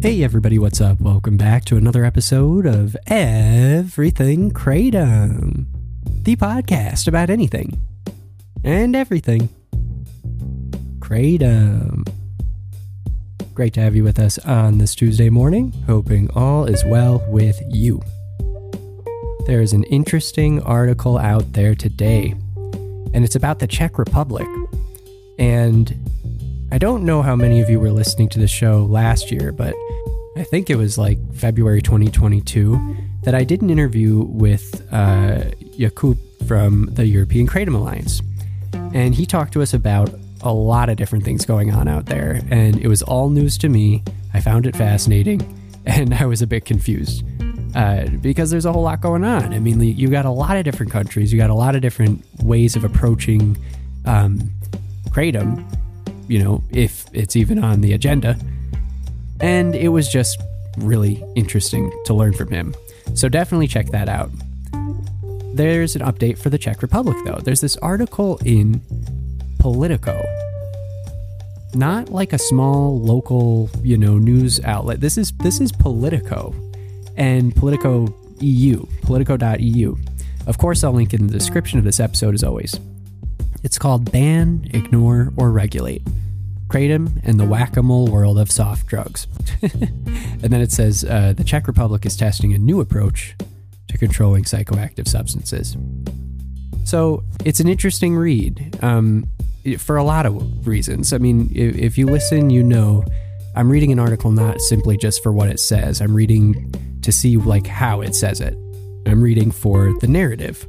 Hey everybody, what's up? Welcome back to another episode of Everything Kratom, the podcast about anything and everything. Kratom. Great to have you with us on this Tuesday morning, hoping all is well with you. There is an interesting article out there today, and it's about the Czech Republic. And I don't know how many of you were listening to the show last year, but I think it was like February 2022 that I did an interview with uh, from the European Kratom Alliance. And he talked to us about a lot of different things going on out there. And it was all news to me. I found it fascinating. And I was a bit confused uh, because there's a whole lot going on. I mean, you got a lot of different countries, you got a lot of different ways of approaching um, Kratom, you know, if it's even on the agenda. And it was just really interesting to learn from him. So definitely check that out. There's an update for the Czech Republic, though. There's this article in Politico. Not like a small local, you know, news outlet. This is this is Politico and Politico EU, politico.eu. Of course, I'll link in the description of this episode as always. It's called Ban, Ignore, or Regulate Kratom and the Whack a Mole World of Soft Drugs. and then it says uh, the Czech Republic is testing a new approach to controlling psychoactive substances. So it's an interesting read um, for a lot of reasons. I mean, if, if you listen, you know I'm reading an article not simply just for what it says, I'm reading to see like how it says it. I'm reading for the narrative.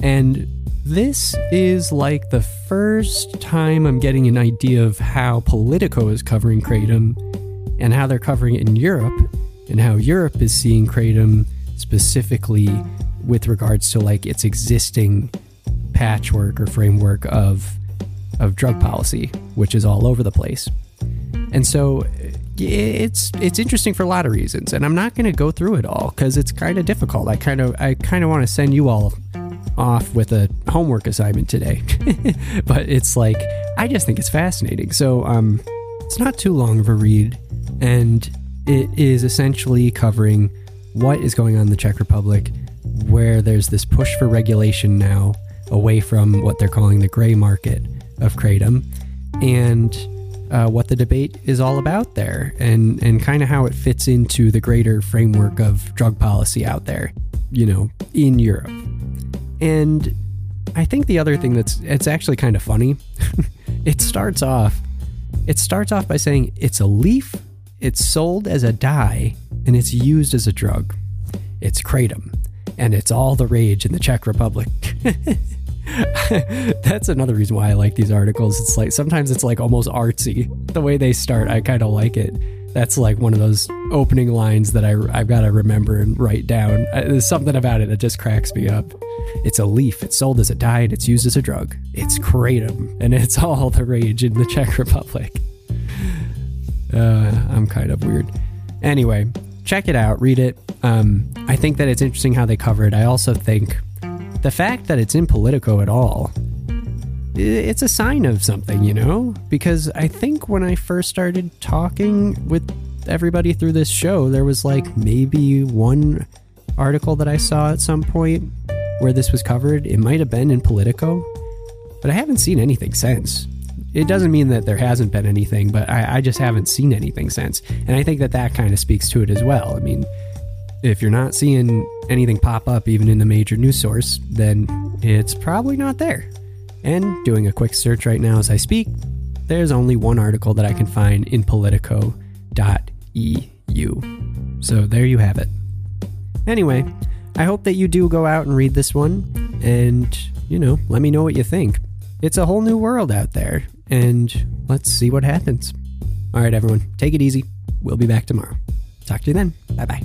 And this is like the first time I'm getting an idea of how Politico is covering Kratom and how they're covering it in Europe and how Europe is seeing Kratom specifically with regards to like its existing patchwork or framework of of drug policy, which is all over the place. And so it's it's interesting for a lot of reasons, and I'm not going to go through it all because it's kind of difficult. I kind of I kind of want to send you all off with a homework assignment today, but it's like I just think it's fascinating. So um, it's not too long of a read, and it is essentially covering what is going on in the Czech Republic, where there's this push for regulation now away from what they're calling the gray market of kratom, and uh, what the debate is all about there and, and kind of how it fits into the greater framework of drug policy out there, you know, in Europe. And I think the other thing that's it's actually kind of funny. it starts off it starts off by saying it's a leaf, it's sold as a dye, and it's used as a drug. It's kratom, and it's all the rage in the Czech Republic. That's another reason why I like these articles. It's like sometimes it's like almost artsy. The way they start, I kind of like it. That's like one of those opening lines that I, I've got to remember and write down. Uh, there's something about it that just cracks me up. It's a leaf. It's sold as a diet, it's used as a drug. It's kratom, and it's all the rage in the Czech Republic. Uh, I'm kind of weird. Anyway, check it out, read it. Um, I think that it's interesting how they cover it. I also think the fact that it's in Politico at all, it's a sign of something, you know? Because I think when I first started talking with everybody through this show, there was like mm. maybe one article that I saw at some point where this was covered. It might have been in Politico, but I haven't seen anything since. It mm. doesn't mean that there hasn't been anything, but I, I just haven't seen anything since. And I think that that kind of speaks to it as well. I mean, if you're not seeing anything pop up even in the major news source, then it's probably not there. And doing a quick search right now as I speak, there's only one article that I can find in politico.eu. So there you have it. Anyway, I hope that you do go out and read this one and, you know, let me know what you think. It's a whole new world out there, and let's see what happens. All right, everyone, take it easy. We'll be back tomorrow. Talk to you then. Bye bye.